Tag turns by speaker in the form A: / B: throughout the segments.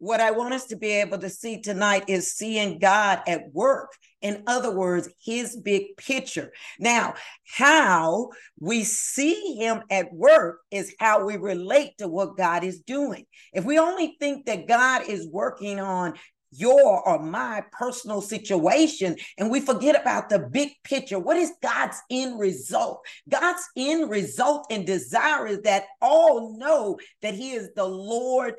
A: what I want us to be able to see tonight is seeing God at work. In other words, his big picture. Now, how we see him at work is how we relate to what God is doing. If we only think that God is working on your or my personal situation and we forget about the big picture. What is God's end result? God's end result and desire is that all know that He is the Lord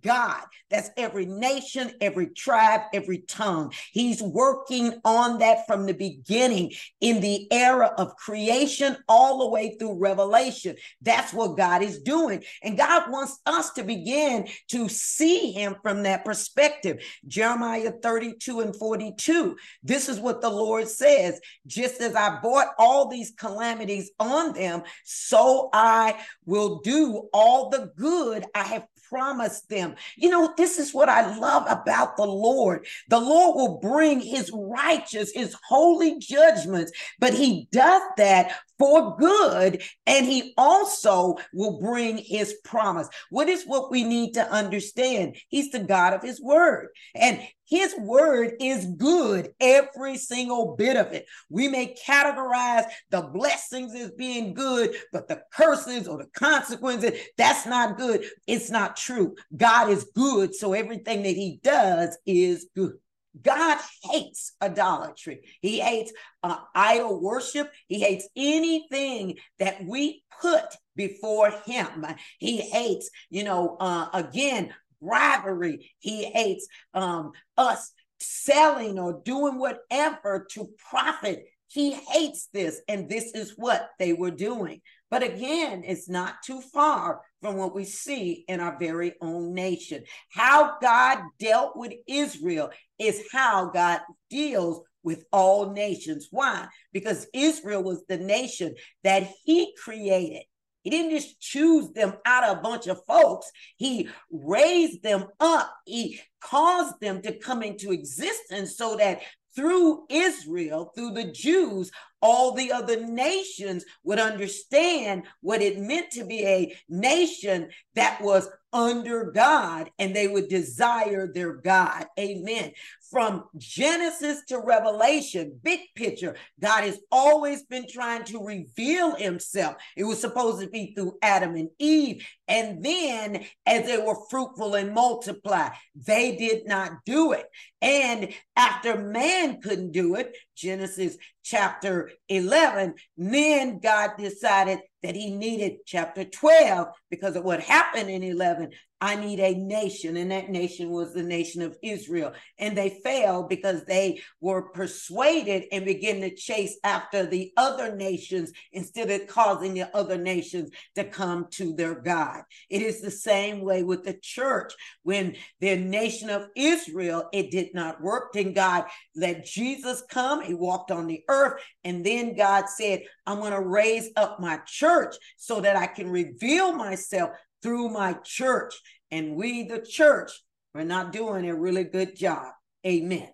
A: God. That's every nation, every tribe, every tongue. He's working on that from the beginning in the era of creation all the way through revelation. That's what God is doing. And God wants us to begin to see him from that perspective. Jeremiah 32 and 42. This is what the Lord says just as I brought all these calamities on them, so I will do all the good I have promised them. You know, this is what I love about the Lord. The Lord will bring his righteous, his holy judgments, but he does that for good and he also will bring his promise. What is what we need to understand? He's the God of his word. And his word is good, every single bit of it. We may categorize the blessings as being good, but the curses or the consequences, that's not good. It's not true. God is good, so everything that he does is good. God hates idolatry. He hates uh, idol worship. He hates anything that we put before him. He hates, you know, uh, again, bribery. He hates um, us selling or doing whatever to profit. He hates this, and this is what they were doing. But again, it's not too far from what we see in our very own nation. How God dealt with Israel is how God deals with all nations. Why? Because Israel was the nation that he created. He didn't just choose them out of a bunch of folks. He raised them up. He caused them to come into existence so that through Israel, through the Jews, all the other nations would understand what it meant to be a nation that was under God and they would desire their God. Amen. From Genesis to Revelation, big picture, God has always been trying to reveal himself. It was supposed to be through Adam and Eve. And then as they were fruitful and multiply, they did not do it. And after man couldn't do it, Genesis chapter 11, then God decided that he needed chapter 12 because of what happened in 11 I need a nation, and that nation was the nation of Israel. And they failed because they were persuaded and began to chase after the other nations instead of causing the other nations to come to their God. It is the same way with the church. When the nation of Israel, it did not work, then God let Jesus come. He walked on the earth. And then God said, I'm going to raise up my church so that I can reveal myself through my church. And we, the church, are not doing a really good job. Amen.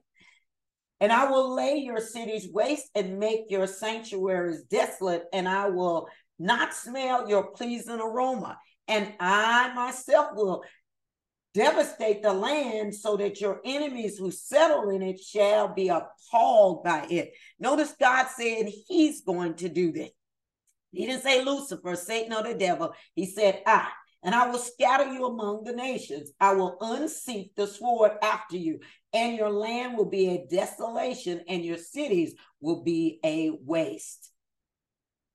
A: And I will lay your cities waste and make your sanctuaries desolate, and I will not smell your pleasing aroma. And I myself will devastate the land so that your enemies who settle in it shall be appalled by it. Notice God said he's going to do this. He didn't say Lucifer, Satan, or the devil. He said, I and I will scatter you among the nations. I will unseat the sword after you, and your land will be a desolation, and your cities will be a waste.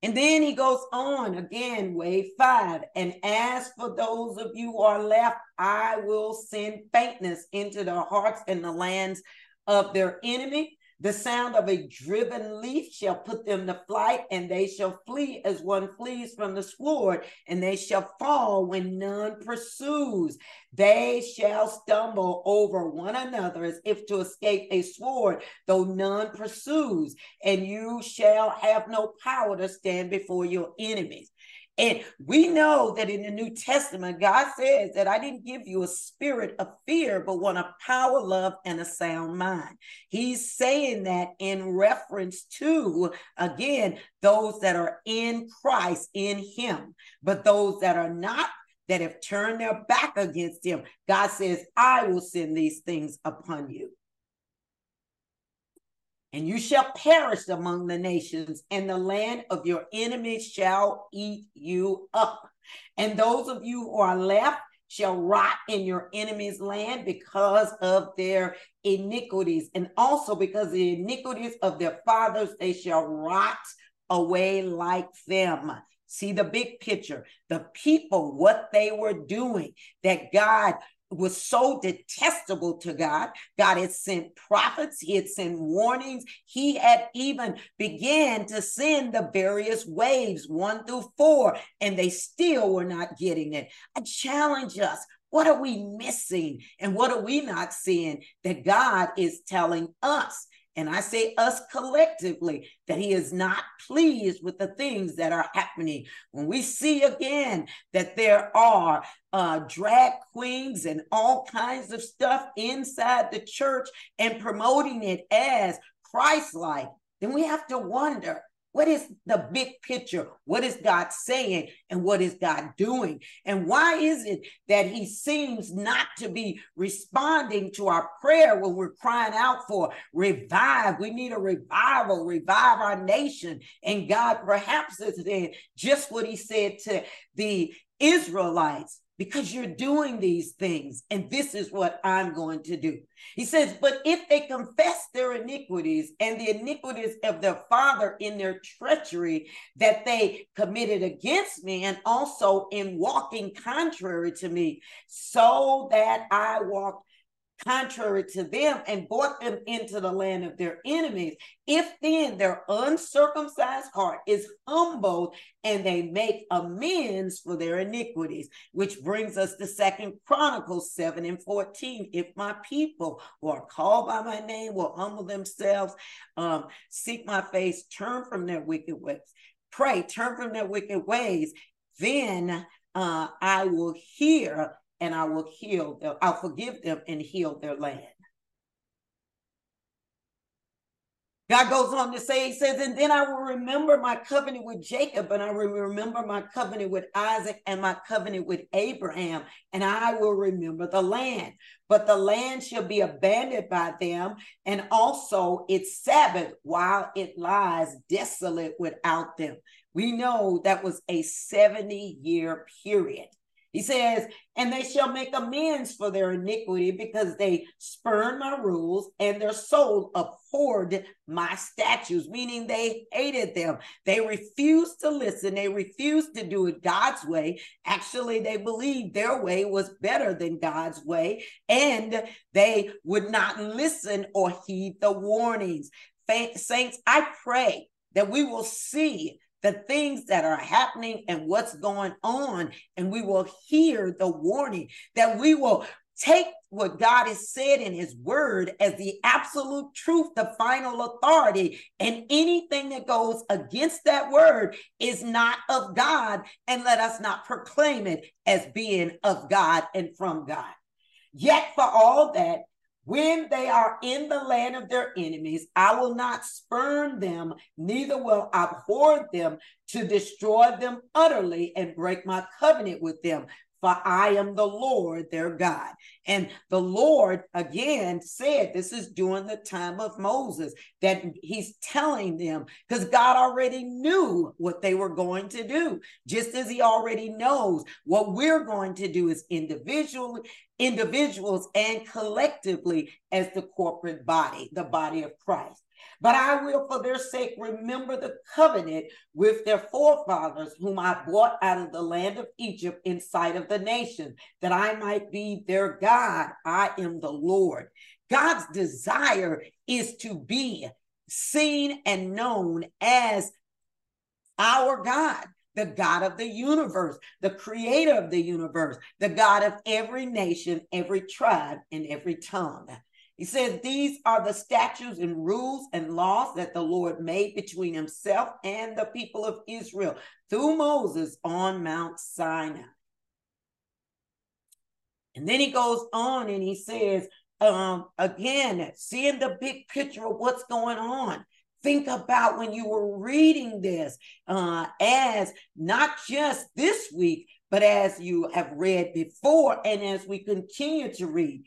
A: And then he goes on again, wave five. And as for those of you who are left, I will send faintness into the hearts and the lands of their enemy. The sound of a driven leaf shall put them to flight, and they shall flee as one flees from the sword, and they shall fall when none pursues. They shall stumble over one another as if to escape a sword, though none pursues, and you shall have no power to stand before your enemies. And we know that in the New Testament, God says that I didn't give you a spirit of fear, but one of power, love, and a sound mind. He's saying that in reference to, again, those that are in Christ, in Him, but those that are not that have turned their back against him. God says, I will send these things upon you. And you shall perish among the nations, and the land of your enemies shall eat you up. And those of you who are left shall rot in your enemies' land because of their iniquities, and also because of the iniquities of their fathers, they shall rot away like them. See the big picture, the people, what they were doing, that God was so detestable to God. God had sent prophets, he had sent warnings. He had even began to send the various waves, one through four, and they still were not getting it. I challenge us. What are we missing? And what are we not seeing that God is telling us? And I say us collectively, that he is not pleased with the things that are happening. When we see again that there are uh, drag queens and all kinds of stuff inside the church and promoting it as Christ like, then we have to wonder what is the big picture? What is God saying and what is God doing? And why is it that He seems not to be responding to our prayer when we're crying out for revive? We need a revival, revive our nation. And God perhaps is saying just what He said to the Israelites because you're doing these things, and this is what I'm going to do. He says, But if they confess their iniquities and the iniquities of their father in their treachery that they committed against me, and also in walking contrary to me, so that I walked contrary to them and brought them into the land of their enemies. If then their uncircumcised heart is humbled and they make amends for their iniquities, which brings us to Second Chronicles 7 and 14. If my people who are called by my name will humble themselves, um, seek my face, turn from their wicked ways, pray, turn from their wicked ways, then uh, I will hear and I will heal them. I'll forgive them and heal their land. God goes on to say, He says, and then I will remember my covenant with Jacob, and I will remember my covenant with Isaac and my covenant with Abraham, and I will remember the land. But the land shall be abandoned by them, and also its Sabbath while it lies desolate without them. We know that was a 70 year period. He says, and they shall make amends for their iniquity because they spurned my rules and their soul abhorred my statutes, meaning they hated them. They refused to listen. They refused to do it God's way. Actually, they believed their way was better than God's way, and they would not listen or heed the warnings. Saints, I pray that we will see the things that are happening and what's going on. And we will hear the warning that we will take what God has said in his word as the absolute truth, the final authority. And anything that goes against that word is not of God. And let us not proclaim it as being of God and from God. Yet, for all that, when they are in the land of their enemies, I will not spurn them, neither will I abhor them to destroy them utterly and break my covenant with them for I am the Lord their God. And the Lord again said, This is during the time of Moses, that he's telling them, because God already knew what they were going to do, just as he already knows what we're going to do as individually, individuals and collectively as the corporate body, the body of Christ. But I will, for their sake, remember the covenant with their forefathers, whom I brought out of the land of Egypt in sight of the nation, that I might be their God. I am the Lord. God's desire is to be seen and known as our God the God of the universe, the creator of the universe, the God of every nation, every tribe, and every tongue. He says, These are the statutes and rules and laws that the Lord made between himself and the people of Israel through Moses on Mount Sinai. And then he goes on and he says, um, again, seeing the big picture of what's going on. Think about when you were reading this uh, as not just this week, But as you have read before, and as we continue to read,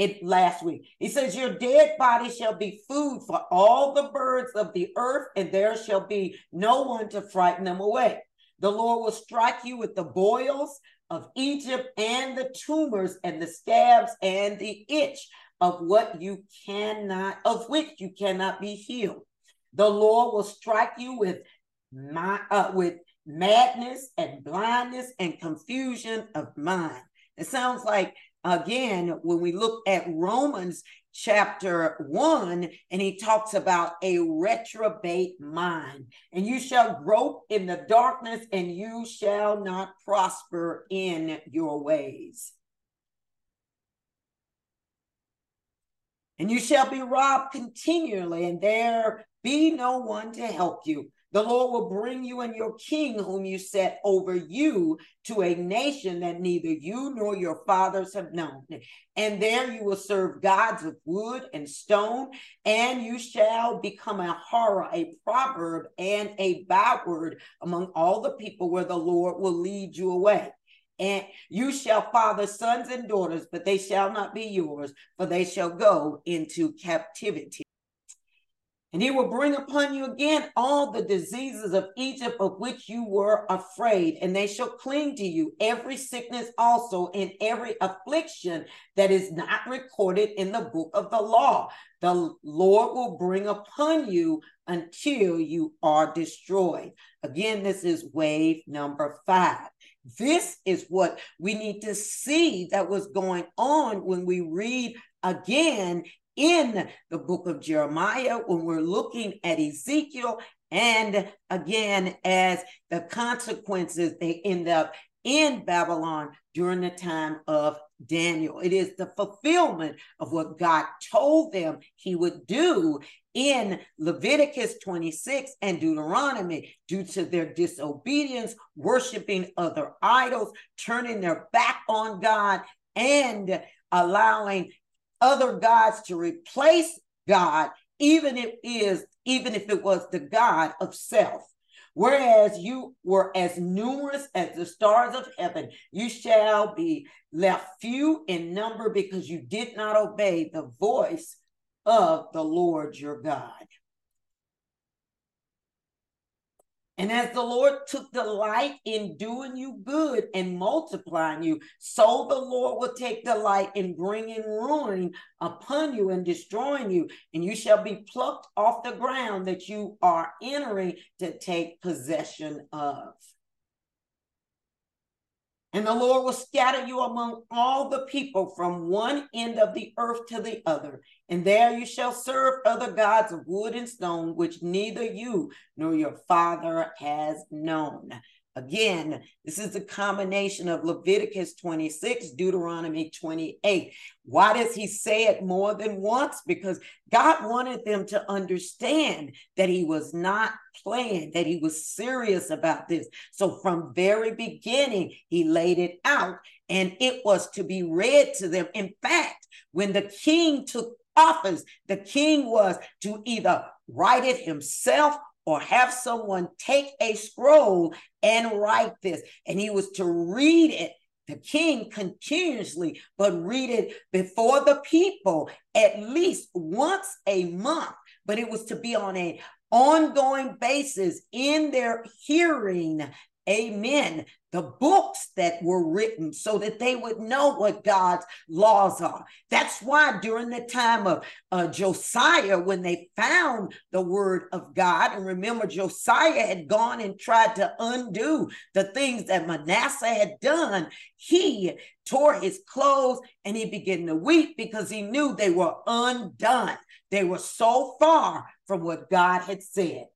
A: it last week. He says, Your dead body shall be food for all the birds of the earth, and there shall be no one to frighten them away. The Lord will strike you with the boils of Egypt and the tumors and the scabs and the itch of what you cannot, of which you cannot be healed. The Lord will strike you with my uh, with madness and blindness and confusion of mind. It sounds like again when we look at Romans chapter 1 and he talks about a reprobate mind and you shall grope in the darkness and you shall not prosper in your ways. And you shall be robbed continually and there be no one to help you the Lord will bring you and your king, whom you set over you, to a nation that neither you nor your fathers have known. And there you will serve gods of wood and stone, and you shall become a horror, a proverb, and a byword among all the people where the Lord will lead you away. And you shall father sons and daughters, but they shall not be yours, for they shall go into captivity. And he will bring upon you again all the diseases of Egypt of which you were afraid, and they shall cling to you, every sickness also, and every affliction that is not recorded in the book of the law. The Lord will bring upon you until you are destroyed. Again, this is wave number five. This is what we need to see that was going on when we read again in the book of Jeremiah when we're looking at Ezekiel. And again, as the consequences, they end up in Babylon during the time of Daniel. It is the fulfillment of what God told them he would do in Leviticus 26 and Deuteronomy due to their disobedience, worshiping other idols, turning their back on God, and allowing other gods to replace God, even if is even if it was the God of self. Whereas you were as numerous as the stars of heaven, you shall be left few in number because you did not obey the voice of the Lord your God. And as the Lord took delight in doing you good and multiplying you, so the Lord will take delight in bringing ruin upon you and destroying you. And you shall be plucked off the ground that you are entering to take possession of. And the Lord will scatter you among all the people from one end of the earth to the other. And there you shall serve other gods of wood and stone, which neither you nor your father has known. Again, this is a combination of Leviticus 26, Deuteronomy 28. Why does he say it more than once? Because God wanted them to understand that he was not playing, that he was serious about this. So from very beginning, he laid it out and it was to be read to them. In fact, when the king took office, the king was to either write it himself or have someone take a scroll and write this. And he was to read it, the king continuously, but read it before the people at least once a month. But it was to be on a ongoing basis in their hearing amen, the books that were written so that they would know what God's laws are. That's why during the time of uh, Josiah, when they found the word of God, and remember, Josiah had gone and tried to undo the things that Manasseh had done, he tore his clothes and he began to weep because he knew they were undone. They were so far from what God had said.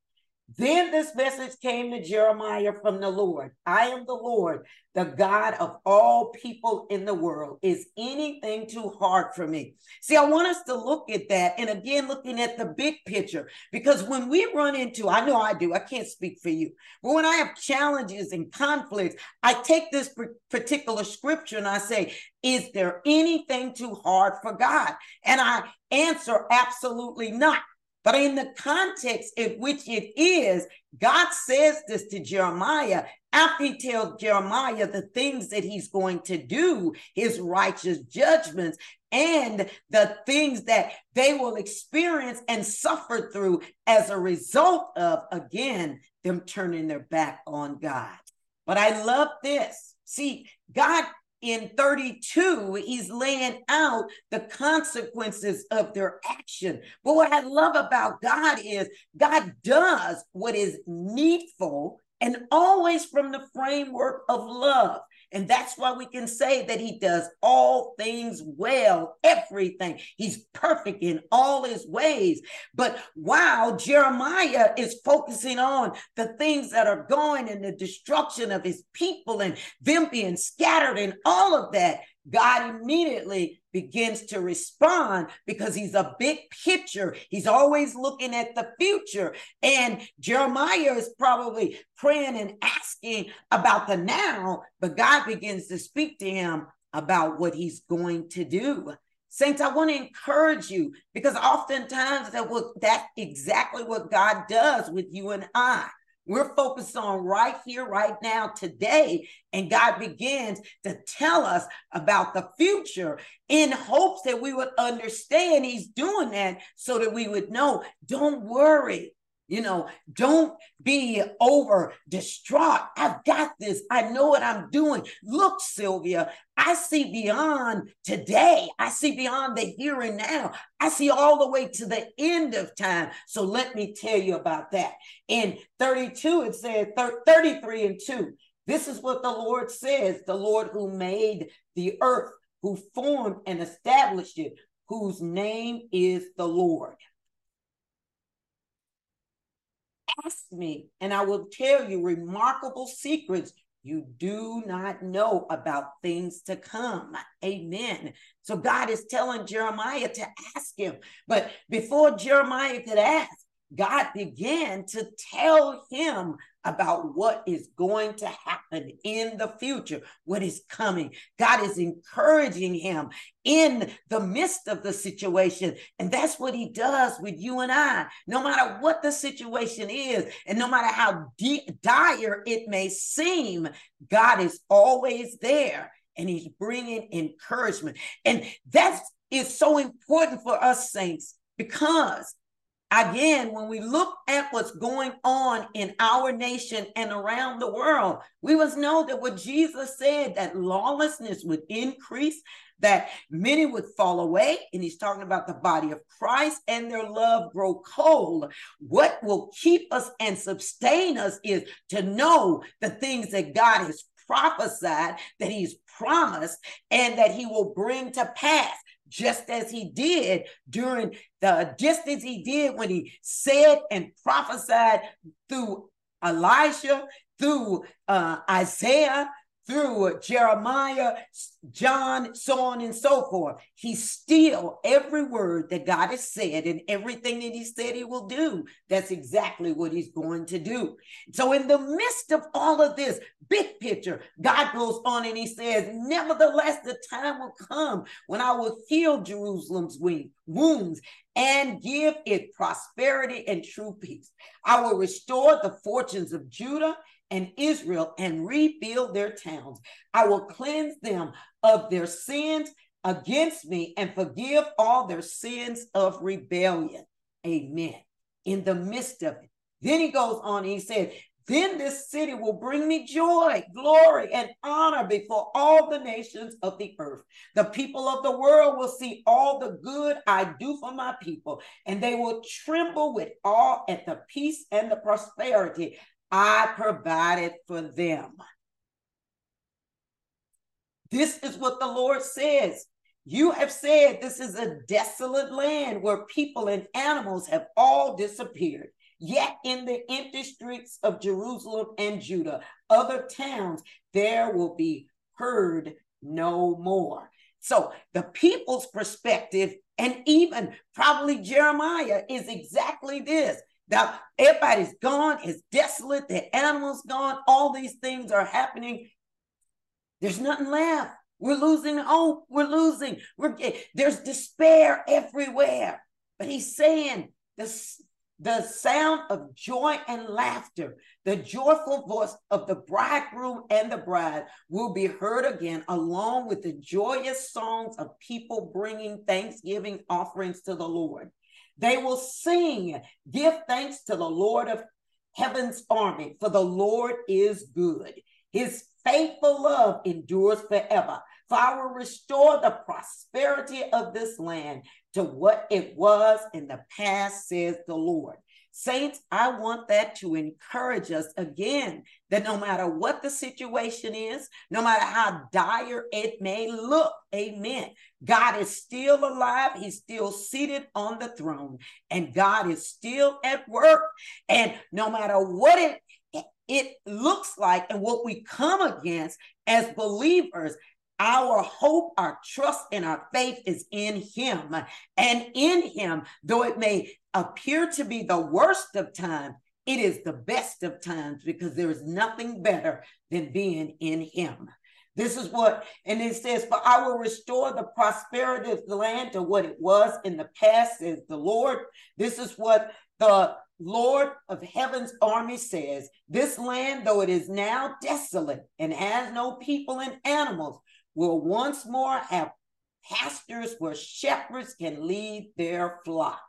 A: Then this message came to Jeremiah from the Lord I am the Lord, the God of all people in the world. Is anything too hard for me? See, I want us to look at that. And again, looking at the big picture, because when we run into, I know I do, I can't speak for you, but when I have challenges and conflicts, I take this particular scripture and I say, Is there anything too hard for God? And I answer, Absolutely not. But in the context in which it is, God says this to Jeremiah after he tells Jeremiah the things that he's going to do, his righteous judgments, and the things that they will experience and suffer through as a result of, again, them turning their back on God. But I love this. See, God in 32, he's laying out the consequences of their action. But what I love about God is God does what is needful and always from the framework of love. And that's why we can say that he does all things well, everything. He's perfect in all his ways. But while Jeremiah is focusing on the things that are going and the destruction of his people and them being scattered and all of that, God immediately begins to respond because he's a big picture. He's always looking at the future. And Jeremiah is probably praying and asking about the now, but God begins to speak to him about what he's going to do. Saints, I want to encourage you because oftentimes that will, that's exactly what God does with you and I. We're focused on right here, right now, today. And God begins to tell us about the future in hopes that we would understand He's doing that so that we would know, don't worry. You know, don't be over distraught. I've got this. I know what I'm doing. Look, Sylvia, I see beyond today. I see beyond the here and now. I see all the way to the end of time. So let me tell you about that. In 32, it said 33 and 2. This is what the Lord says the Lord who made the earth, who formed and established it, whose name is the Lord. Ask me, and I will tell you remarkable secrets you do not know about things to come. Amen. So God is telling Jeremiah to ask him. But before Jeremiah could ask, God began to tell him about what is going to happen in the future, what is coming. God is encouraging him in the midst of the situation. And that's what he does with you and I. No matter what the situation is, and no matter how de- dire it may seem, God is always there and he's bringing encouragement. And that is so important for us, saints, because Again, when we look at what's going on in our nation and around the world, we must know that what Jesus said that lawlessness would increase, that many would fall away. And he's talking about the body of Christ and their love grow cold. What will keep us and sustain us is to know the things that God has prophesied, that he's promised, and that he will bring to pass just as he did during the distance he did when he said and prophesied through Elisha, through uh, Isaiah, through Jeremiah, John, so on and so forth. He still, every word that God has said and everything that he said he will do, that's exactly what he's going to do. So, in the midst of all of this big picture, God goes on and he says, Nevertheless, the time will come when I will heal Jerusalem's wounds and give it prosperity and true peace. I will restore the fortunes of Judah and Israel and rebuild their towns. I will cleanse them of their sins against me and forgive all their sins of rebellion. Amen. In the midst of it. Then he goes on, he said, then this city will bring me joy, glory, and honor before all the nations of the earth. The people of the world will see all the good I do for my people, and they will tremble with awe at the peace and the prosperity I provided for them. This is what the Lord says. You have said this is a desolate land where people and animals have all disappeared. Yet in the empty streets of Jerusalem and Judah, other towns, there will be heard no more. So the people's perspective, and even probably Jeremiah, is exactly this that everybody's gone, it's desolate, the animals gone, all these things are happening. There's nothing left. We're losing hope. We're losing. We're there's despair everywhere. But he's saying, the, the sound of joy and laughter, the joyful voice of the bridegroom and the bride will be heard again, along with the joyous songs of people bringing thanksgiving offerings to the Lord. They will sing, give thanks to the Lord of heaven's army, for the Lord is good. His faithful love endures forever. For I will restore the prosperity of this land to what it was in the past, says the Lord. Saints, I want that to encourage us again that no matter what the situation is, no matter how dire it may look, amen. God is still alive. He's still seated on the throne, and God is still at work. And no matter what it it looks like and what we come against as believers, our hope, our trust, and our faith is in Him. And in Him, though it may appear to be the worst of times, it is the best of times because there is nothing better than being in Him. This is what, and it says, For I will restore the prosperity of the land to what it was in the past, says the Lord. This is what the Lord of heaven's army says, This land, though it is now desolate and has no people and animals, will once more have pastures where shepherds can lead their flock.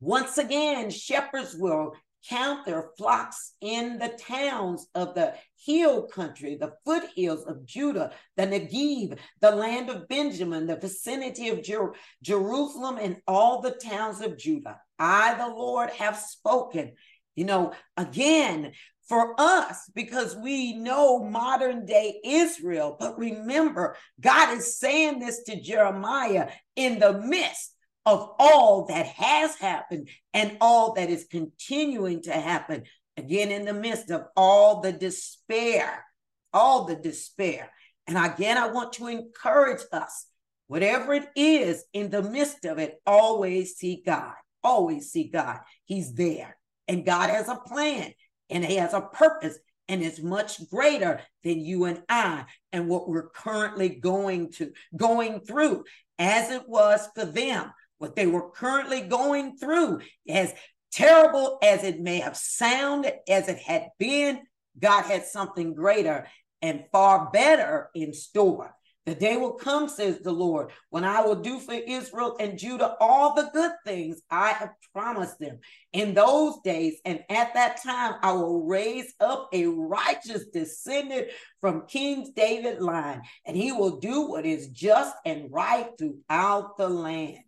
A: Once again, shepherds will count their flocks in the towns of the hill country, the foothills of Judah, the Negev, the land of Benjamin, the vicinity of Jer- Jerusalem, and all the towns of Judah. I, the Lord, have spoken. You know, again, for us because we know modern day Israel. But remember, God is saying this to Jeremiah in the midst of all that has happened and all that is continuing to happen. Again, in the midst of all the despair, all the despair. And again, I want to encourage us, whatever it is in the midst of it, always see God. Always see God. He's there. And God has a plan and He has a purpose and it's much greater than you and I and what we're currently going to going through as it was for them what they were currently going through, as terrible as it may have sounded, as it had been, God had something greater and far better in store. The day will come, says the Lord, when I will do for Israel and Judah all the good things I have promised them. In those days and at that time, I will raise up a righteous descendant from King David line, and he will do what is just and right throughout the land.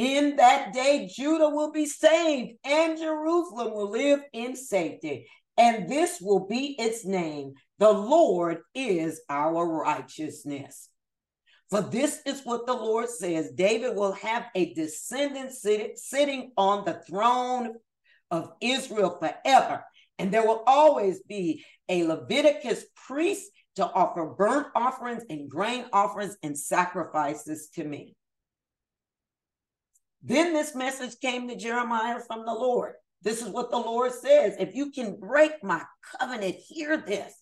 A: In that day, Judah will be saved and Jerusalem will live in safety. And this will be its name. The Lord is our righteousness. For this is what the Lord says David will have a descendant sit- sitting on the throne of Israel forever. And there will always be a Leviticus priest to offer burnt offerings and grain offerings and sacrifices to me. Then this message came to Jeremiah from the Lord. This is what the Lord says. If you can break my covenant, hear this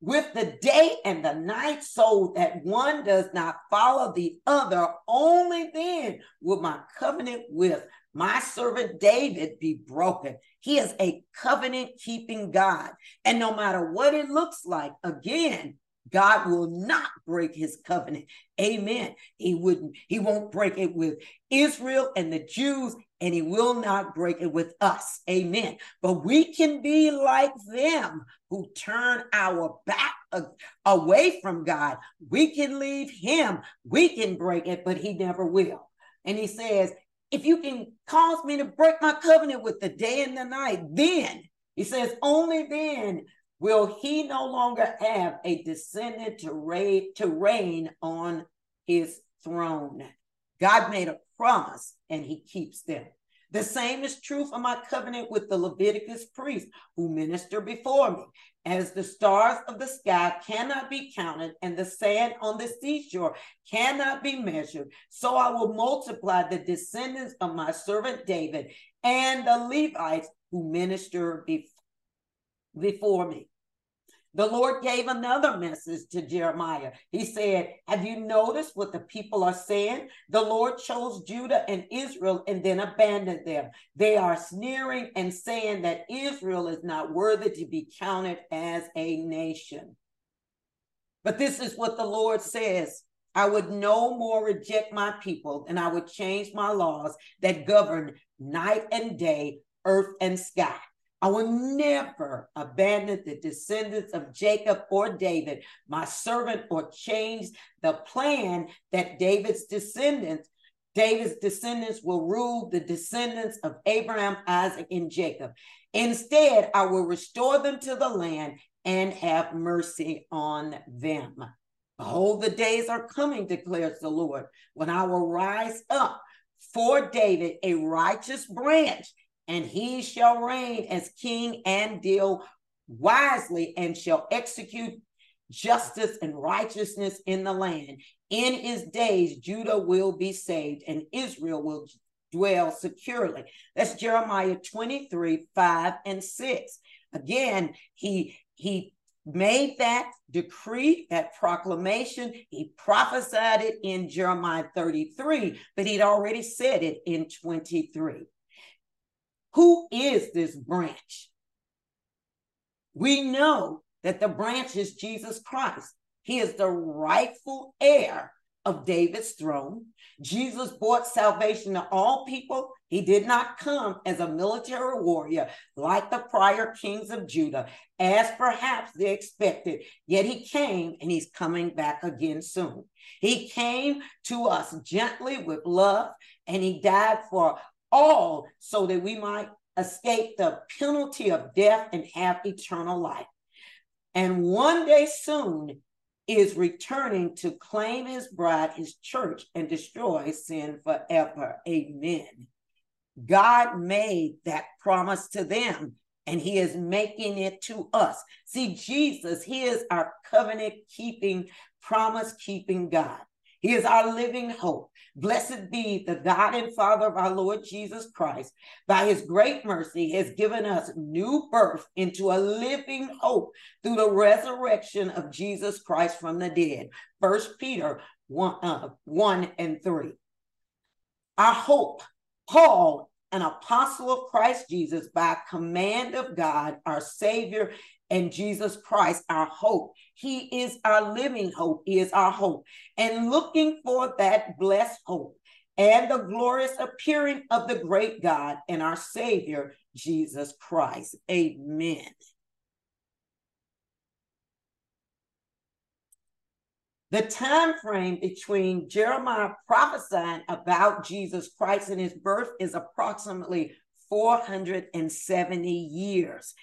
A: with the day and the night, so that one does not follow the other, only then will my covenant with my servant David be broken. He is a covenant keeping God. And no matter what it looks like, again, God will not break his covenant. Amen. He wouldn't, he won't break it with Israel and the Jews, and he will not break it with us. Amen. But we can be like them who turn our back away from God. We can leave him. We can break it, but he never will. And he says, if you can cause me to break my covenant with the day and the night, then he says, only then will he no longer have a descendant to reign, to reign on his throne. God made a promise and he keeps them. The same is true for my covenant with the Leviticus priests who minister before me. As the stars of the sky cannot be counted and the sand on the seashore cannot be measured, so I will multiply the descendants of my servant David and the Levites who minister before me. The Lord gave another message to Jeremiah. He said, Have you noticed what the people are saying? The Lord chose Judah and Israel and then abandoned them. They are sneering and saying that Israel is not worthy to be counted as a nation. But this is what the Lord says I would no more reject my people, and I would change my laws that govern night and day, earth and sky. I will never abandon the descendants of Jacob or David, my servant, or change the plan that David's descendants, David's descendants will rule the descendants of Abraham, Isaac, and Jacob. Instead, I will restore them to the land and have mercy on them. Behold, the days are coming, declares the Lord, when I will rise up for David a righteous branch, and he shall reign as king and deal wisely and shall execute justice and righteousness in the land. In his days, Judah will be saved and Israel will dwell securely. That's Jeremiah 23 5 and 6. Again, he he made that decree, that proclamation. He prophesied it in Jeremiah 33, but he'd already said it in 23. Who is this branch? We know that the branch is Jesus Christ. He is the rightful heir of David's throne. Jesus brought salvation to all people. He did not come as a military warrior like the prior kings of Judah, as perhaps they expected. Yet he came and he's coming back again soon. He came to us gently with love and he died for all so that we might escape the penalty of death and have eternal life. And one day soon, is returning to claim his bride, his church, and destroy sin forever. Amen. God made that promise to them, and he is making it to us. See, Jesus, he is our covenant keeping, promise keeping God. He is our living hope. Blessed be the God and Father of our Lord Jesus Christ. By his great mercy, has given us new birth into a living hope through the resurrection of Jesus Christ from the dead. First Peter 1, uh, 1 and 3. Our hope, Paul, an apostle of Christ Jesus, by command of God, our Savior, and Jesus Christ, our hope. He is our living hope, he is our hope. And looking for that blessed hope and the glorious appearing of the great God and our Savior, Jesus Christ. Amen. The time frame between Jeremiah prophesying about Jesus Christ and his birth is approximately 470 years.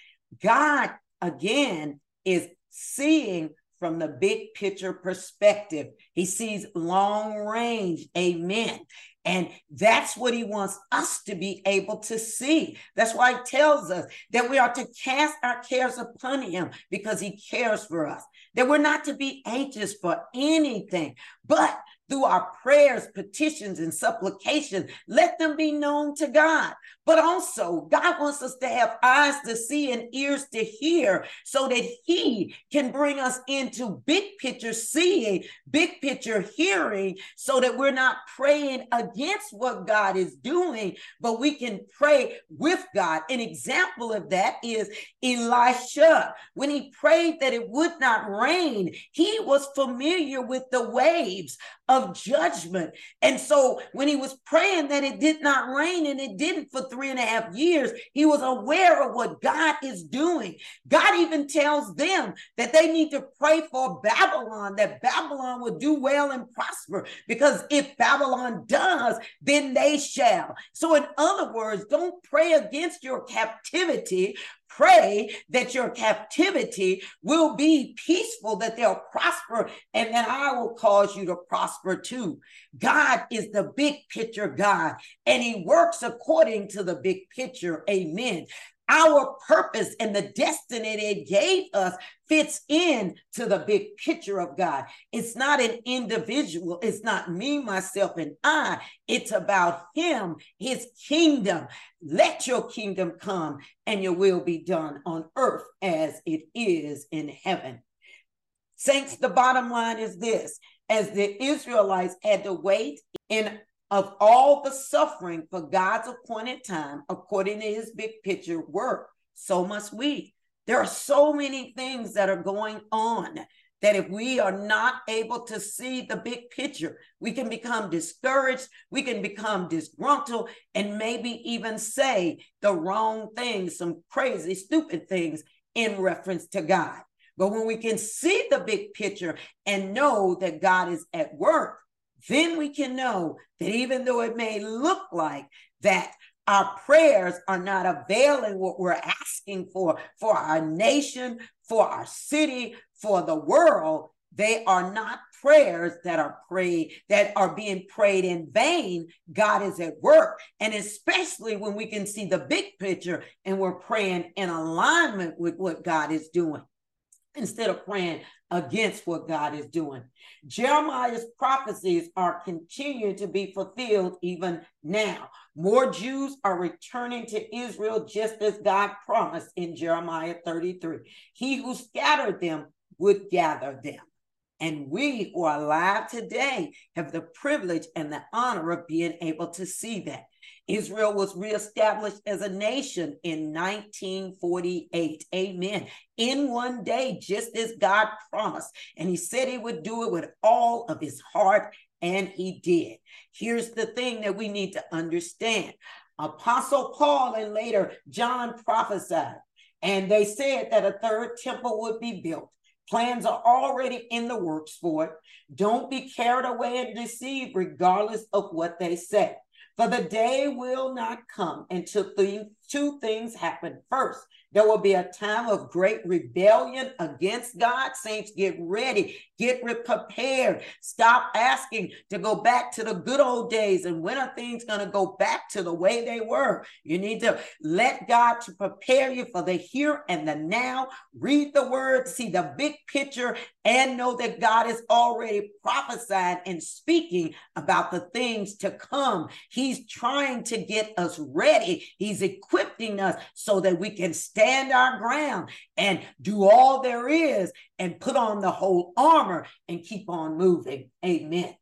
A: God again is seeing from the big picture perspective. He sees long range. Amen. And that's what he wants us to be able to see. That's why he tells us that we are to cast our cares upon him because he cares for us. That we're not to be anxious for anything, but through our prayers, petitions, and supplications. Let them be known to God. But also, God wants us to have eyes to see and ears to hear so that He can bring us into big picture seeing, big picture hearing, so that we're not praying against what God is doing, but we can pray with God. An example of that is Elisha. When he prayed that it would not rain, he was familiar with the waves of judgment. And so when he was praying that it did not rain and it didn't for three and a half years, he was aware of what God is doing. God even tells them that they need to pray for Babylon, that Babylon would do well and prosper, because if Babylon does, then they shall. So, in other words, don't pray against your captivity, Pray that your captivity will be peaceful, that they'll prosper, and that I will cause you to prosper too. God is the big picture God, and He works according to the big picture. Amen. Our purpose and the destiny it gave us fits in to the big picture of God. It's not an individual. It's not me, myself, and I. It's about him, his kingdom. Let your kingdom come and your will be done on earth as it is in heaven. Saints, the bottom line is this as the Israelites had to wait in of all the suffering for God's appointed time, according to his big picture work, so must we. There are so many things that are going on that if we are not able to see the big picture, we can become discouraged, we can become disgruntled, and maybe even say the wrong things, some crazy, stupid things in reference to God. But when we can see the big picture and know that God is at work, then we can know that even though it may look like that our prayers are not availing what we're asking for for our nation, for our city, for the world, they are not prayers that are prayed that are being prayed in vain. God is at work. And especially when we can see the big picture and we're praying in alignment with what god is doing instead of praying against what God is doing. Jeremiah's prophecies are continuing to be fulfilled even now. More Jews are returning to Israel just as God promised in Jeremiah 33. He who scattered them would gather them. And we who are alive today have the privilege and the honor of being able to see that. Israel was reestablished as a nation in 1948. Amen. In one day, just as God promised. And he said he would do it with all of his heart, and he did. Here's the thing that we need to understand Apostle Paul and later John prophesied, and they said that a third temple would be built. Plans are already in the works for it. Don't be carried away and deceived, regardless of what they say. For the day will not come until the two things happen. First, there will be a time of great rebellion against God. Saints, get ready, get prepared. Stop asking to go back to the good old days and when are things going to go back to the way they were. You need to let God to prepare you for the here and the now. Read the word, see the big picture, and know that God is already prophesying and speaking about the things to come. He's trying to get us ready. He's equipping us so that we can stand our ground and do all there is and put on the whole armor and keep on moving. Amen.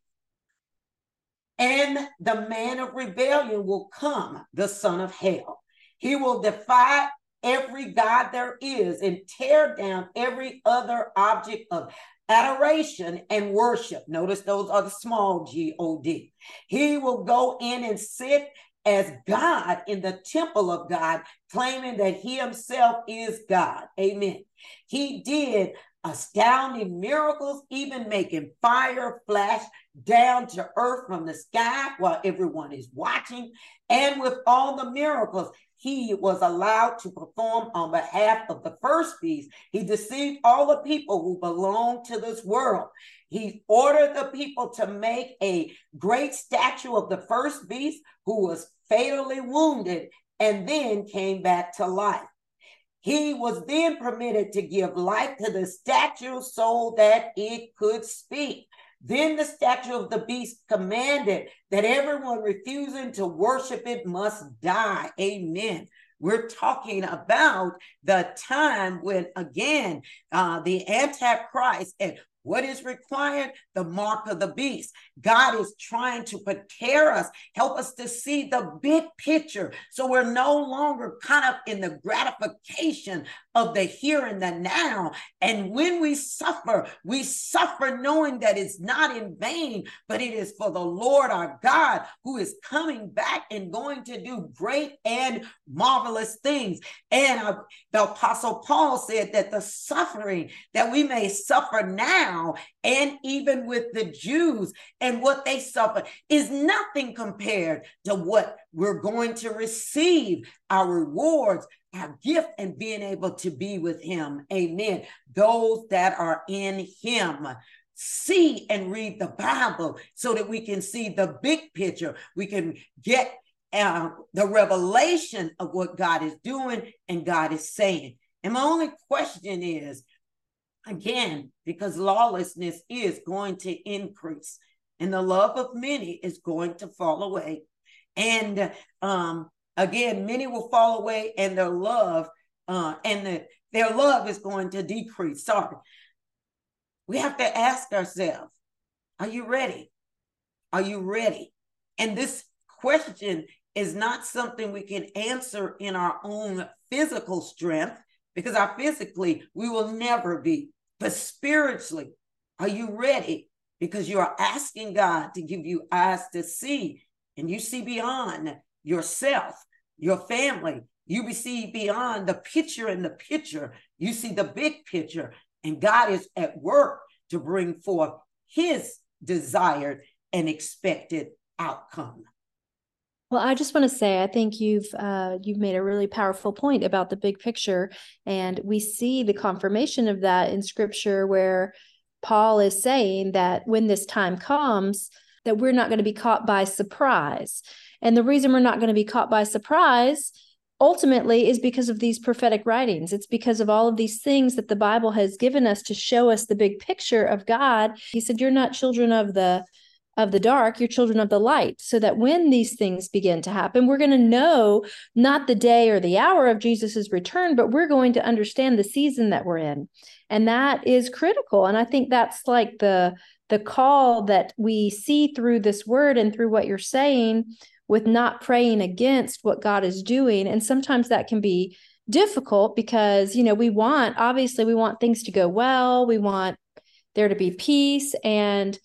A: And the man of rebellion will come, the son of hell. He will defy every God there is and tear down every other object of adoration and worship. Notice those are the small G O D. He will go in and sit as God in the temple of God, claiming that he himself is God. Amen. He did astounding miracles, even making fire flash down to earth from the sky while everyone is watching. And with all the miracles, he was allowed to perform on behalf of the first beast. He deceived all the people who belong to this world. He ordered the people to make a great statue of the first beast who was fatally wounded and then came back to life. He was then permitted to give life to the statue so that it could speak. Then the statue of the beast commanded that everyone refusing to worship it must die. Amen. We're talking about the time when, again, uh, the Antichrist and what is required? The mark of the beast. God is trying to prepare us, help us to see the big picture so we're no longer caught up in the gratification of the here and the now. And when we suffer, we suffer knowing that it's not in vain, but it is for the Lord our God who is coming back and going to do great and marvelous things. And uh, the Apostle Paul said that the suffering that we may suffer now, and even with the Jews and what they suffer, is nothing compared to what we're going to receive our rewards our gift and being able to be with him. Amen. Those that are in him see and read the Bible so that we can see the big picture. We can get uh, the revelation of what God is doing and God is saying. And my only question is again, because lawlessness is going to increase and the love of many is going to fall away. And um, again, many will fall away and their love uh, and the, their love is going to decrease. Sorry. We have to ask ourselves, are you ready? Are you ready? And this question is not something we can answer in our own physical strength because our physically we will never be. But spiritually, are you ready? Because you are asking God to give you eyes to see, and you see beyond yourself, your family. You see beyond the picture in the picture. You see the big picture, and God is at work to bring forth His desired and expected outcome.
B: Well, I just want to say I think you've uh, you've made a really powerful point about the big picture, and we see the confirmation of that in Scripture, where Paul is saying that when this time comes, that we're not going to be caught by surprise, and the reason we're not going to be caught by surprise ultimately is because of these prophetic writings. It's because of all of these things that the Bible has given us to show us the big picture of God. He said, "You're not children of the." Of the dark, you're children of the light. So that when these things begin to happen, we're going to know not the day or the hour of Jesus's return, but we're going to understand the season that we're in. And that is critical. And I think that's like the the call that we see through this word and through what you're saying with not praying against what God is doing. And sometimes that can be difficult because, you know, we want obviously we want things to go well, we want there to be peace and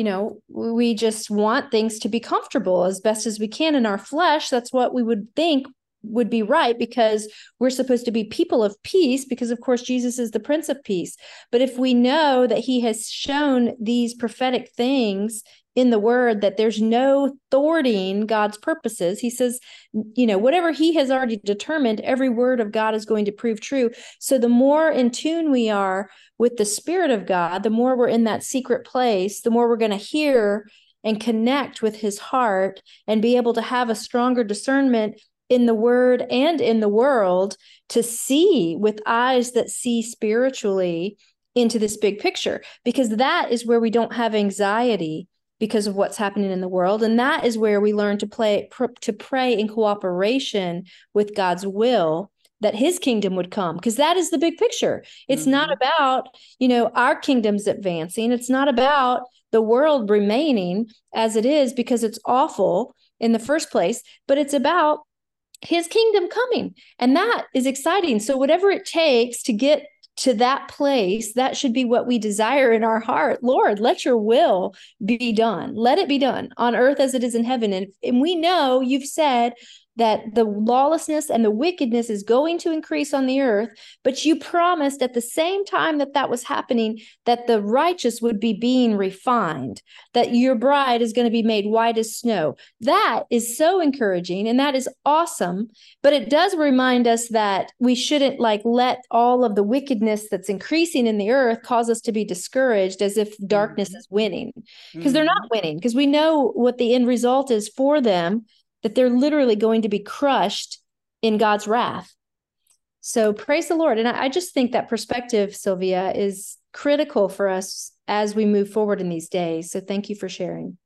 B: you know, we just want things to be comfortable as best as we can in our flesh. That's what we would think would be right because we're supposed to be people of peace because of course Jesus is the prince of peace but if we know that he has shown these prophetic things in the word that there's no thwarting God's purposes. He says, you know, whatever he has already determined, every word of God is going to prove true. So the more in tune we are with the Spirit of God, the more we're in that secret place, the more we're going to hear and connect with his heart and be able to have a stronger discernment in the word and in the world to see with eyes that see spiritually into this big picture because that is where we don't have anxiety because of what's happening in the world. And that is where we learn to play pr- to pray in cooperation with God's will that his kingdom would come because that is the big picture. It's mm-hmm. not about you know our kingdoms advancing. It's not about the world remaining as it is because it's awful in the first place but it's about his kingdom coming. And that is exciting. So whatever it takes to get to that place, that should be what we desire in our heart. Lord, let your will be done. Let it be done on earth as it is in heaven. And, and we know you've said that the lawlessness and the wickedness is going to increase on the earth, but you promised at the same time that that was happening that the righteous would be being refined, that your bride is going to be made white as snow. That is so encouraging and that is awesome, but it does remind us that we shouldn't like let all of the wickedness that's increasing in the earth cause us to be discouraged as if darkness mm-hmm. is winning because mm-hmm. they're not winning because we know what the end result is for them that they're literally going to be crushed in God's wrath. So praise the Lord. And I, I, just think that perspective, Sylvia, is critical for us as we move forward in these days. So thank you for sharing.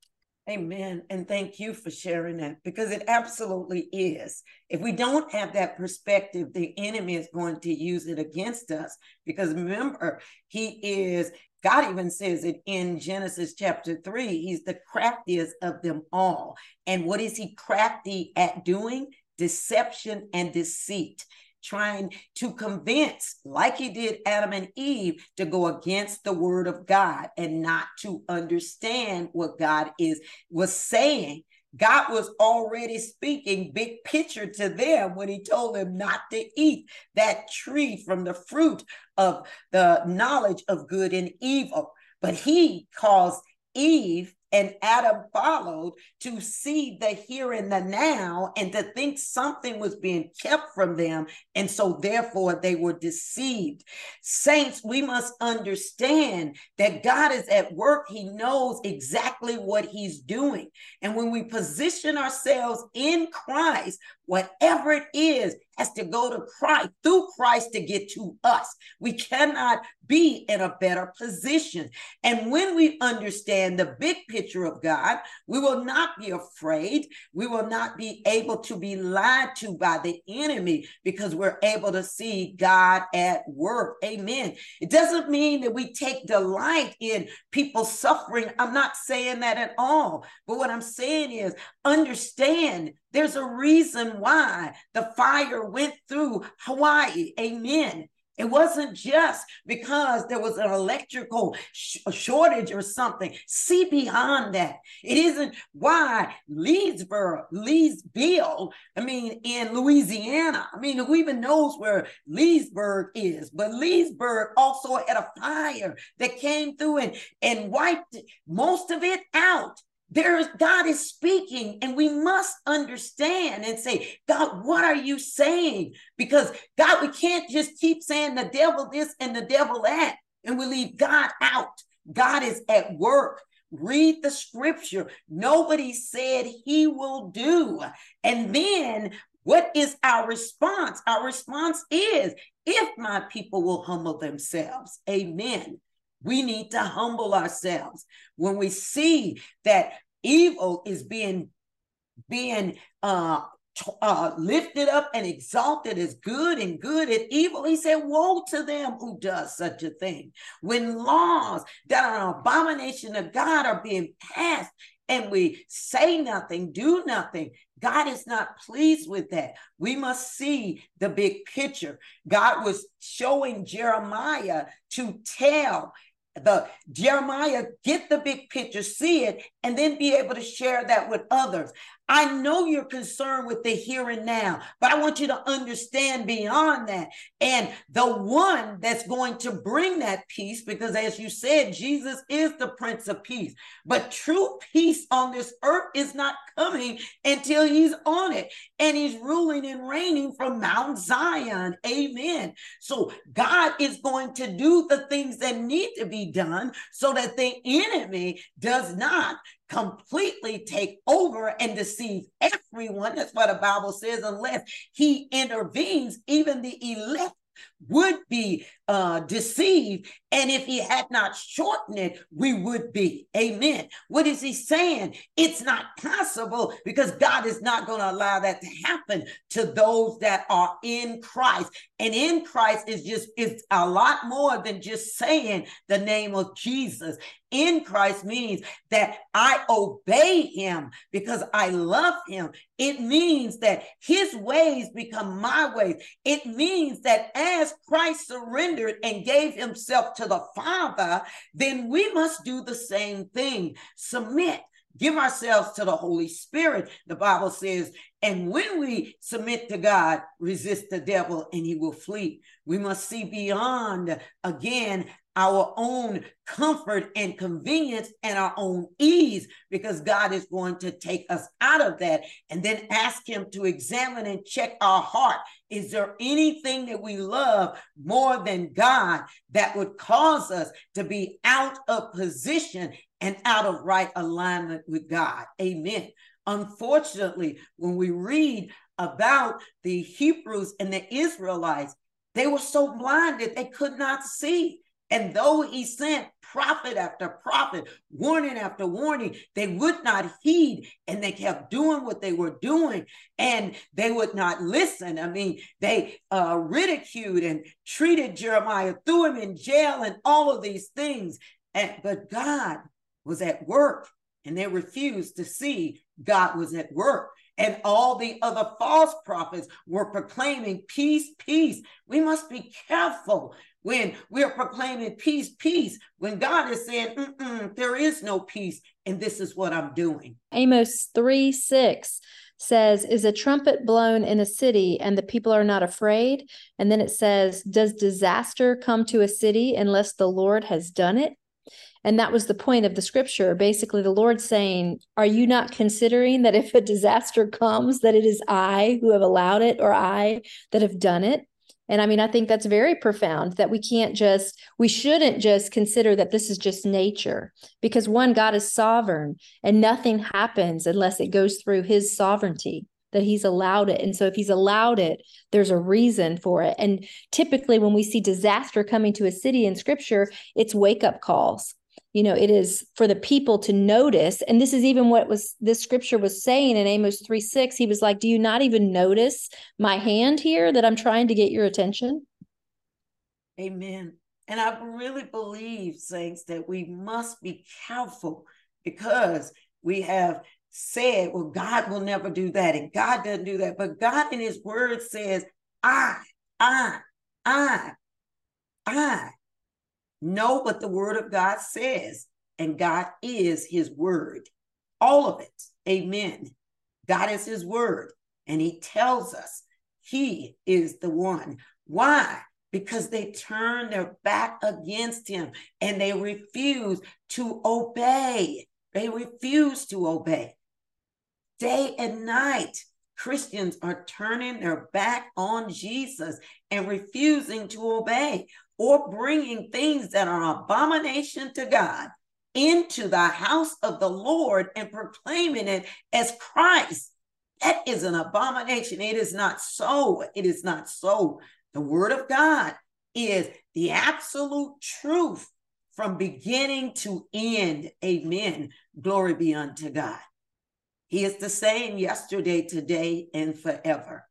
A: Amen. And thank you for sharing that because it absolutely is. If we don't have that perspective, the enemy is going to use it against us because remember, he is God even says it in Genesis chapter 3. He's the craftiest of them all. And what is he crafty at doing? Deception and deceit. Trying to convince, like he did Adam and Eve, to go against the word of God and not to understand what God is was saying God was already speaking big picture to them when he told them not to eat that tree from the fruit of the knowledge of good and evil. But he caused Eve and Adam followed to see the here and the now and to think something was being kept from them. And so, therefore, they were deceived. Saints, we must understand that God is at work. He knows exactly what He's doing. And when we position ourselves in Christ, whatever it is has to go to Christ through Christ to get to us. We cannot be in a better position. And when we understand the big picture of God, we will not be afraid. We will not be able to be lied to by the enemy because we're able to see God at work. Amen. It doesn't mean that we take delight in people suffering. I'm not saying that at all. But what I'm saying is understand there's a reason why the fire went through Hawaii. Amen. It wasn't just because there was an electrical sh- shortage or something. See beyond that. It isn't why Leesburg, Leesville, I mean, in Louisiana. I mean, who even knows where Leesburg is? But Leesburg also had a fire that came through and, and wiped most of it out there is God is speaking, and we must understand and say, God, what are you saying? Because God, we can't just keep saying the devil this and the devil that, and we leave God out. God is at work. Read the scripture. Nobody said he will do. And then what is our response? Our response is if my people will humble themselves, amen. We need to humble ourselves. When we see that evil is being being uh, uh, lifted up and exalted as good and good at evil. He said, Woe to them who does such a thing. When laws that are an abomination of God are being passed and we say nothing, do nothing, God is not pleased with that. We must see the big picture. God was showing Jeremiah to tell the Jeremiah get the big picture, see it, and then be able to share that with others. I know you're concerned with the here and now, but I want you to understand beyond that. And the one that's going to bring that peace, because as you said, Jesus is the Prince of Peace. But true peace on this earth is not coming until he's on it. And he's ruling and reigning from Mount Zion. Amen. So God is going to do the things that need to be done so that the enemy does not completely take over and deceive everyone. That's what the Bible says, unless he intervenes, even the elect would be uh, deceived. And if he had not shortened it, we would be. Amen. What is he saying? It's not possible because God is not going to allow that to happen to those that are in Christ. And in Christ is just, it's a lot more than just saying the name of Jesus. In Christ means that I obey him because I love him. It means that his ways become my ways. It means that as Christ surrendered and gave himself to the Father, then we must do the same thing. Submit give ourselves to the Holy Spirit. The Bible says, and when we submit to God, resist the devil and he will flee. We must see beyond, again, our own comfort and convenience and our own ease because God is going to take us out of that and then ask Him to examine and check our heart. Is there anything that we love more than God that would cause us to be out of position and out of right alignment with God? Amen. Unfortunately, when we read about the Hebrews and the Israelites, they were so blinded they could not see. And though he sent prophet after prophet, warning after warning, they would not heed and they kept doing what they were doing and they would not listen. I mean, they uh, ridiculed and treated Jeremiah, threw him in jail, and all of these things. And, but God was at work and they refused to see God was at work and all the other false prophets were proclaiming peace, peace. We must be careful when we're proclaiming peace, peace, when God is saying, there is no peace, and this is what I'm doing.
B: Amos 3 6 says, Is a trumpet blown in a city and the people are not afraid? And then it says, Does disaster come to a city unless the Lord has done it? And that was the point of the scripture. Basically, the Lord saying, Are you not considering that if a disaster comes, that it is I who have allowed it or I that have done it? And I mean, I think that's very profound that we can't just, we shouldn't just consider that this is just nature because one, God is sovereign and nothing happens unless it goes through his sovereignty that he's allowed it. And so if he's allowed it, there's a reason for it. And typically when we see disaster coming to a city in scripture, it's wake up calls you know it is for the people to notice. And this is even what was this scripture was saying in amos 3 6 he was like do you not even notice my hand here that i'm trying to get your attention?
A: Amen. And i really believe saints that we must be careful because we have said well god will never do that and god doesn't do that. But god in his word says i i i i know what the word of God says, and God is his word. All of it. Amen. God is his word, and he tells us he is the one. Why? Because they turn their back against him and they refuse to obey. They refuse to obey. Day and night, Christians are turning their back on Jesus and refusing to obey or bringing things that are abomination to God into the house of the Lord and proclaiming it as Christ. That is an abomination. It is not so. It is not so. The word of God is the absolute truth from beginning to end. Amen. Glory be unto God. He is the same yesterday, today, and forever.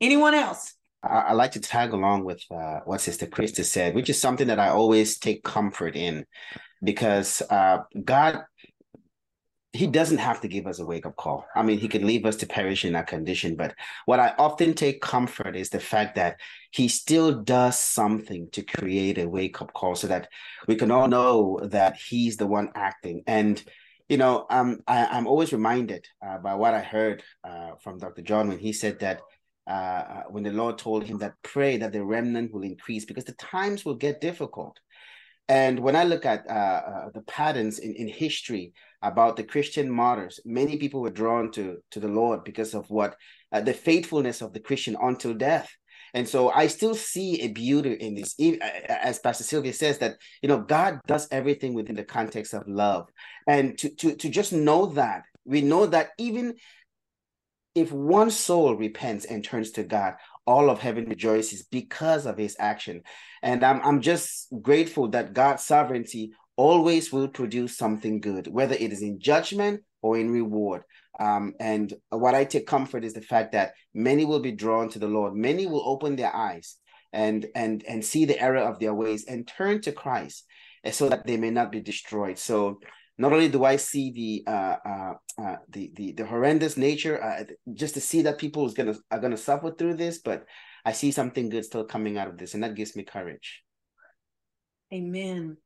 A: Anyone else?
C: I, like to tag along with uh, what Sister Krista said, which is something that I always take comfort in because uh, God, He doesn't have to give us a wake up call. I mean, He could leave us to perish in that condition. But what I often take comfort is the fact that He still does something to create a wake up call so that we can all know that He's the one acting. And you know, um, I, am always reminded uh, by what I heard uh, from Dr. John when he said that uh, uh, when the Lord told him that pray that the remnant will increase because the times will get difficult. And when I look at uh, uh, the patterns in, in history about the Christian martyrs, many people were drawn to, to the Lord because of what uh, the faithfulness of the Christian until death. And so I still see a beauty in this, as Pastor Sylvia says that you know God does everything within the context of love, and to to to just know that we know that even if one soul repents and turns to God, all of heaven rejoices because of his action. And I'm, I'm just grateful that God's sovereignty always will produce something good, whether it is in judgment or in reward. Um, and what I take comfort is the fact that many will be drawn to the Lord. Many will open their eyes and and and see the error of their ways and turn to Christ, eh, so that they may not be destroyed. So not only do I see the uh, uh, uh, the, the the horrendous nature, uh, just to see that people is gonna are gonna suffer through this, but I see something good still coming out of this, and that gives me courage.
A: Amen.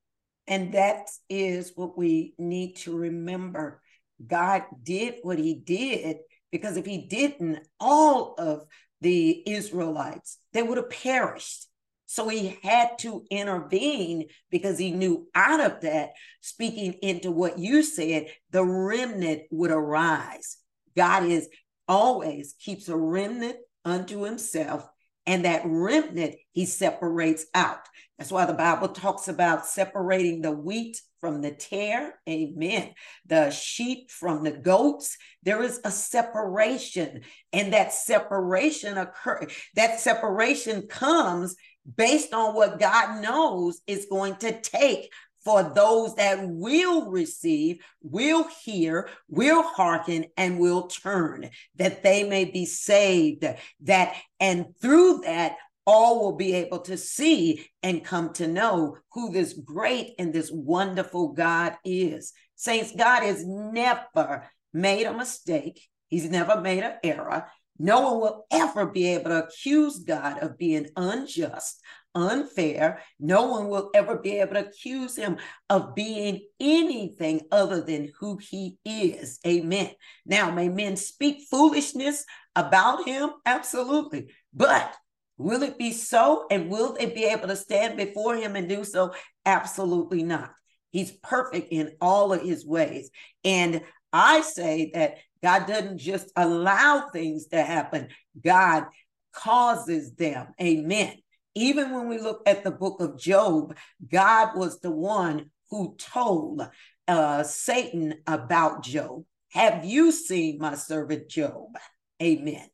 A: And that is what we need to remember. God did what He did because if He didn't, all of the Israelites they would have perished. So he had to intervene because he knew out of that, speaking into what you said, the remnant would arise. God is always keeps a remnant unto himself, and that remnant he separates out. That's why the Bible talks about separating the wheat from the tare, Amen. The sheep from the goats. There is a separation, and that separation occur. That separation comes based on what God knows is going to take for those that will receive, will hear, will hearken, and will turn, that they may be saved. That and through that, all will be able to see and come to know who this great and this wonderful God is. Saints, God has never made a mistake. He's never made an error. No one will ever be able to accuse God of being unjust, unfair. No one will ever be able to accuse him of being anything other than who he is. Amen. Now, may men speak foolishness about him? Absolutely. But Will it be so? And will they be able to stand before him and do so? Absolutely not. He's perfect in all of his ways. And I say that God doesn't just allow things to happen, God causes them. Amen. Even when we look at the book of Job, God was the one who told uh, Satan about Job. Have you seen my servant Job? Amen.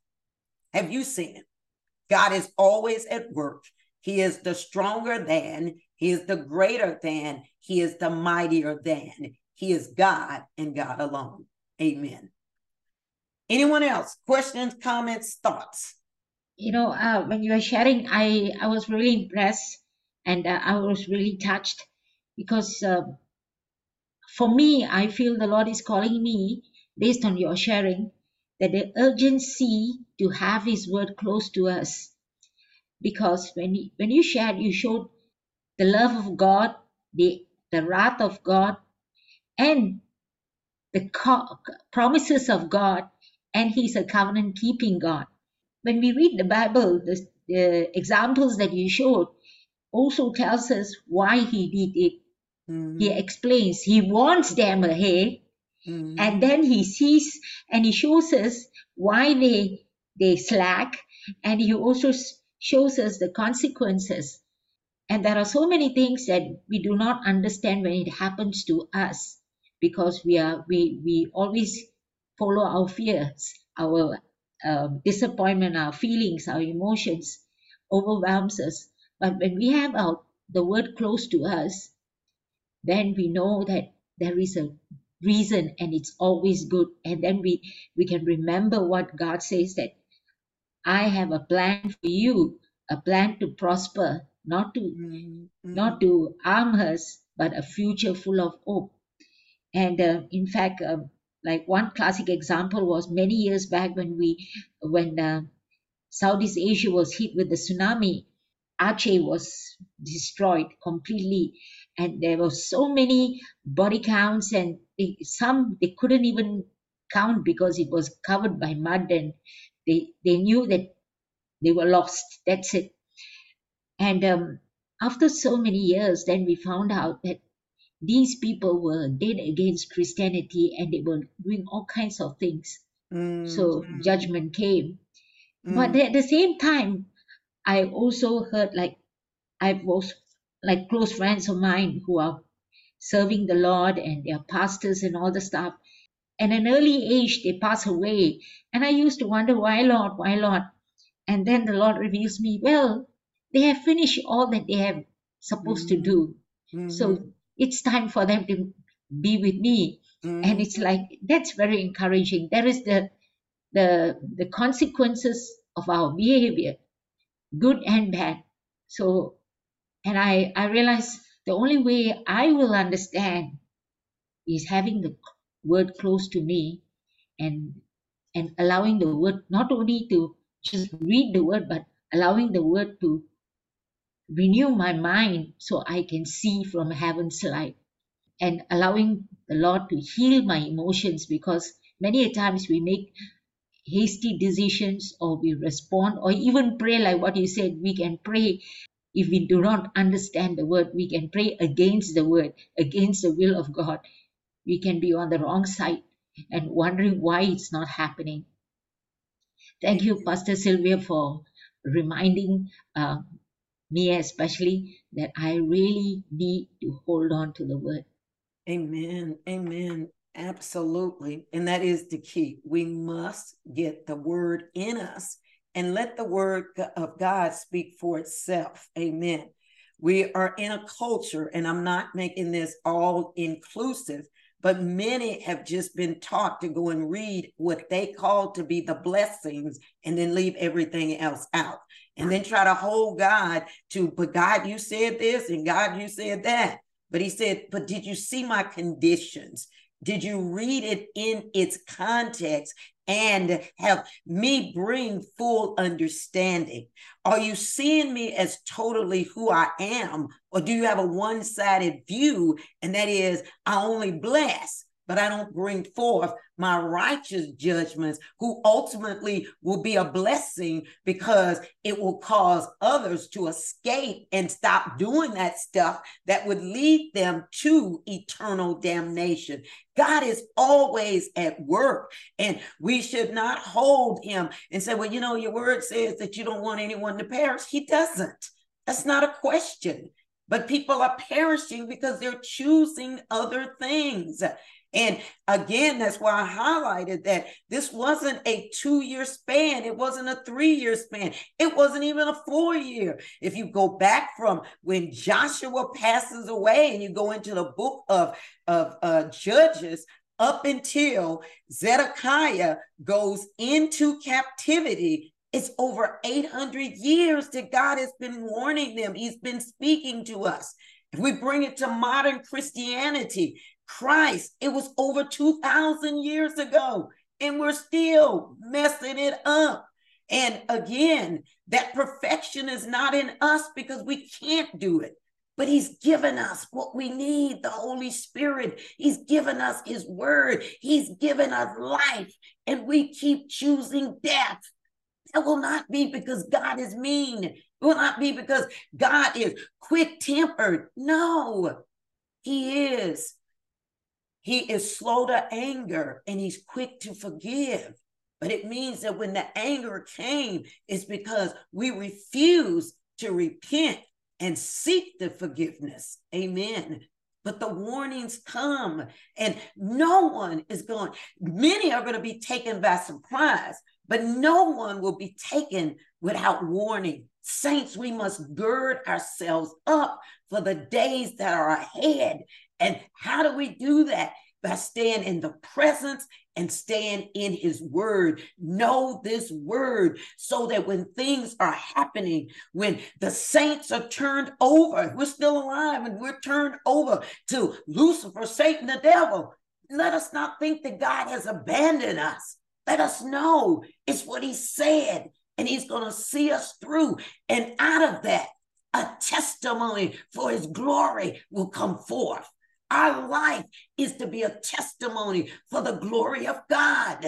A: Have you seen him? God is always at work. He is the stronger than, He is the greater than, He is the mightier than. He is God and God alone. Amen. Anyone else? Questions, comments, thoughts?
D: You know, uh, when you were sharing, I, I was really impressed and uh, I was really touched because uh, for me, I feel the Lord is calling me, based on your sharing, that the urgency to have His word close to us. Because when you, when you shared, you showed the love of God, the, the wrath of God, and the co- promises of God, and He's a covenant keeping God. When we read the Bible, the, the examples that you showed also tells us why He did it Mm-hmm. He explains, he warns them ahead, mm-hmm. and then he sees and he shows us why they they slack, and he also shows us the consequences. And there are so many things that we do not understand when it happens to us because we are we we always follow our fears, our um, disappointment, our feelings, our emotions overwhelms us. But when we have our the word close to us, then we know that there is a reason and it's always good. And then we we can remember what god says that i have a plan for you a plan to prosper not to mm-hmm. not to harm us but a future full of hope. And uh, in fact uh, like one classic example was many years back when we when uh, southeast asia was hit with the tsunami aceh was destroyed completely and there were so many body counts and they, some they couldn't even count because it was covered by mud and they they knew that they were lost that's it and um, after so many years then we found out that these people were dead against christianity and they were doing all kinds of things mm. so judgment came mm. but at the same time i also heard like i was like close friends of mine who are serving the Lord and they are pastors and all the stuff. And an early age, they pass away. And I used to wonder, why, Lord, why, Lord? And then the Lord reveals me, well, they have finished all that they have supposed mm-hmm. to do. Mm-hmm. So it's time for them to be with me. Mm-hmm. And it's like, that's very encouraging. There is the, the, the consequences of our behavior, good and bad. So and I, I realized the only way I will understand is having the word close to me and and allowing the word not only to just read the word but allowing the word to renew my mind so I can see from heaven's light. And allowing the Lord to heal my emotions because many a times we make hasty decisions or we respond or even pray like what you said we can pray if we do not understand the word, we can pray against the word, against the will of God. We can be on the wrong side and wondering why it's not happening. Thank you, Pastor Sylvia, for reminding uh, me, especially, that I really need to hold on to the word.
A: Amen. Amen. Absolutely. And that is the key. We must get the word in us and let the word of God speak for itself. Amen. We are in a culture, and I'm not making this all inclusive, but many have just been taught to go and read what they call to be the blessings and then leave everything else out. And then try to hold God to, but God, you said this, and God, you said that. But he said, but did you see my conditions? Did you read it in its context and have me bring full understanding? Are you seeing me as totally who I am? Or do you have a one sided view? And that is, I only bless, but I don't bring forth my righteous judgments, who ultimately will be a blessing because it will cause others to escape and stop doing that stuff that would lead them to eternal damnation. God is always at work, and we should not hold him and say, Well, you know, your word says that you don't want anyone to perish. He doesn't. That's not a question. But people are perishing because they're choosing other things. And again, that's why I highlighted that this wasn't a two year span. It wasn't a three year span. It wasn't even a four year. If you go back from when Joshua passes away and you go into the book of, of uh, Judges, up until Zedekiah goes into captivity, it's over 800 years that God has been warning them. He's been speaking to us. If we bring it to modern Christianity, Christ, it was over 2,000 years ago, and we're still messing it up. And again, that perfection is not in us because we can't do it. But he's given us what we need the Holy Spirit. He's given us his word. He's given us life. And we keep choosing death. That will not be because God is mean. It will not be because God is quick tempered. No, he is he is slow to anger and he's quick to forgive. But it means that when the anger came, it's because we refuse to repent and seek the forgiveness. Amen. But the warnings come, and no one is going, many are going to be taken by surprise, but no one will be taken without warning. Saints, we must gird ourselves up for the days that are ahead. And how do we do that? By staying in the presence and staying in his word. Know this word so that when things are happening, when the saints are turned over, we're still alive and we're turned over to Lucifer, Satan, the devil. Let us not think that God has abandoned us. Let us know it's what he said, and he's going to see us through. And out of that, a testimony for his glory will come forth. Our life is to be a testimony for the glory of God.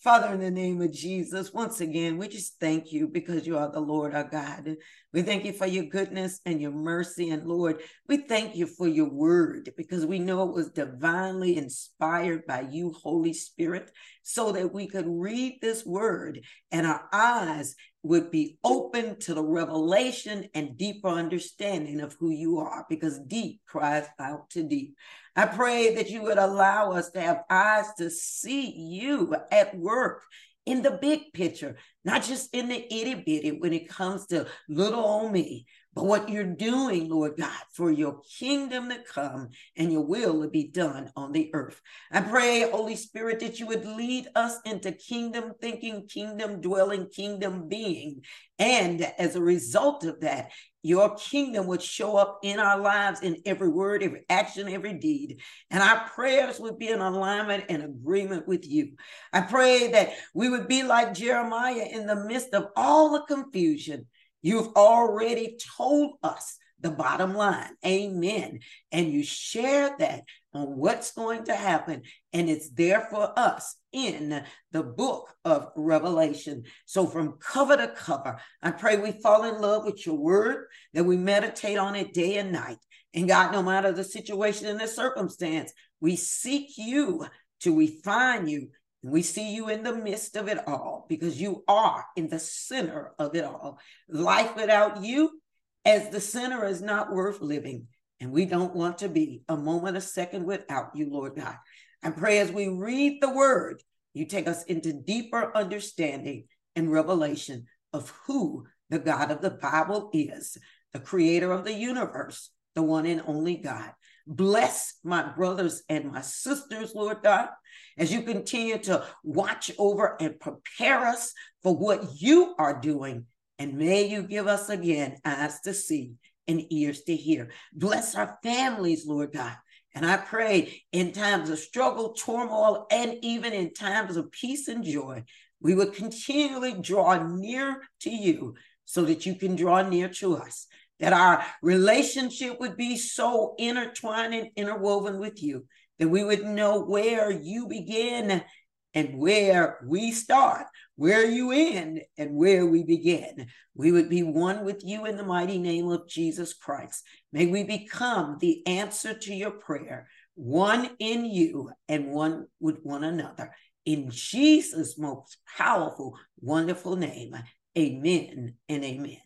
A: Father, in the name of Jesus, once again, we just thank you because you are the Lord our God. We thank you for your goodness and your mercy. And Lord, we thank you for your word because we know it was divinely inspired by you, Holy Spirit, so that we could read this word and our eyes would be open to the revelation and deeper understanding of who you are because deep cries out to deep. I pray that you would allow us to have eyes to see you at work in the big picture, not just in the itty bitty when it comes to little old me, but what you're doing, Lord God, for your kingdom to come and your will to be done on the earth. I pray, Holy Spirit, that you would lead us into kingdom thinking, kingdom dwelling, kingdom being. And as a result of that, your kingdom would show up in our lives in every word, every action, every deed. And our prayers would be in alignment and agreement with you. I pray that we would be like Jeremiah in the midst of all the confusion You've already told us the bottom line. Amen. And you share that on what's going to happen. And it's there for us in the book of Revelation. So from cover to cover, I pray we fall in love with your word, that we meditate on it day and night. And God, no matter the situation and the circumstance, we seek you to refine you we see you in the midst of it all because you are in the center of it all. Life without you, as the center, is not worth living. And we don't want to be a moment, a second without you, Lord God. I pray as we read the word, you take us into deeper understanding and revelation of who the God of the Bible is, the creator of the universe, the one and only God. Bless my brothers and my sisters, Lord God, as you continue to watch over and prepare us for what you are doing. And may you give us again eyes to see and ears to hear. Bless our families, Lord God. And I pray in times of struggle, turmoil, and even in times of peace and joy, we would continually draw near to you so that you can draw near to us that our relationship would be so intertwined and interwoven with you that we would know where you begin and where we start, where you end and where we begin. We would be one with you in the mighty name of Jesus Christ. May we become the answer to your prayer, one in you and one with one another. In Jesus' most powerful, wonderful name, amen and amen.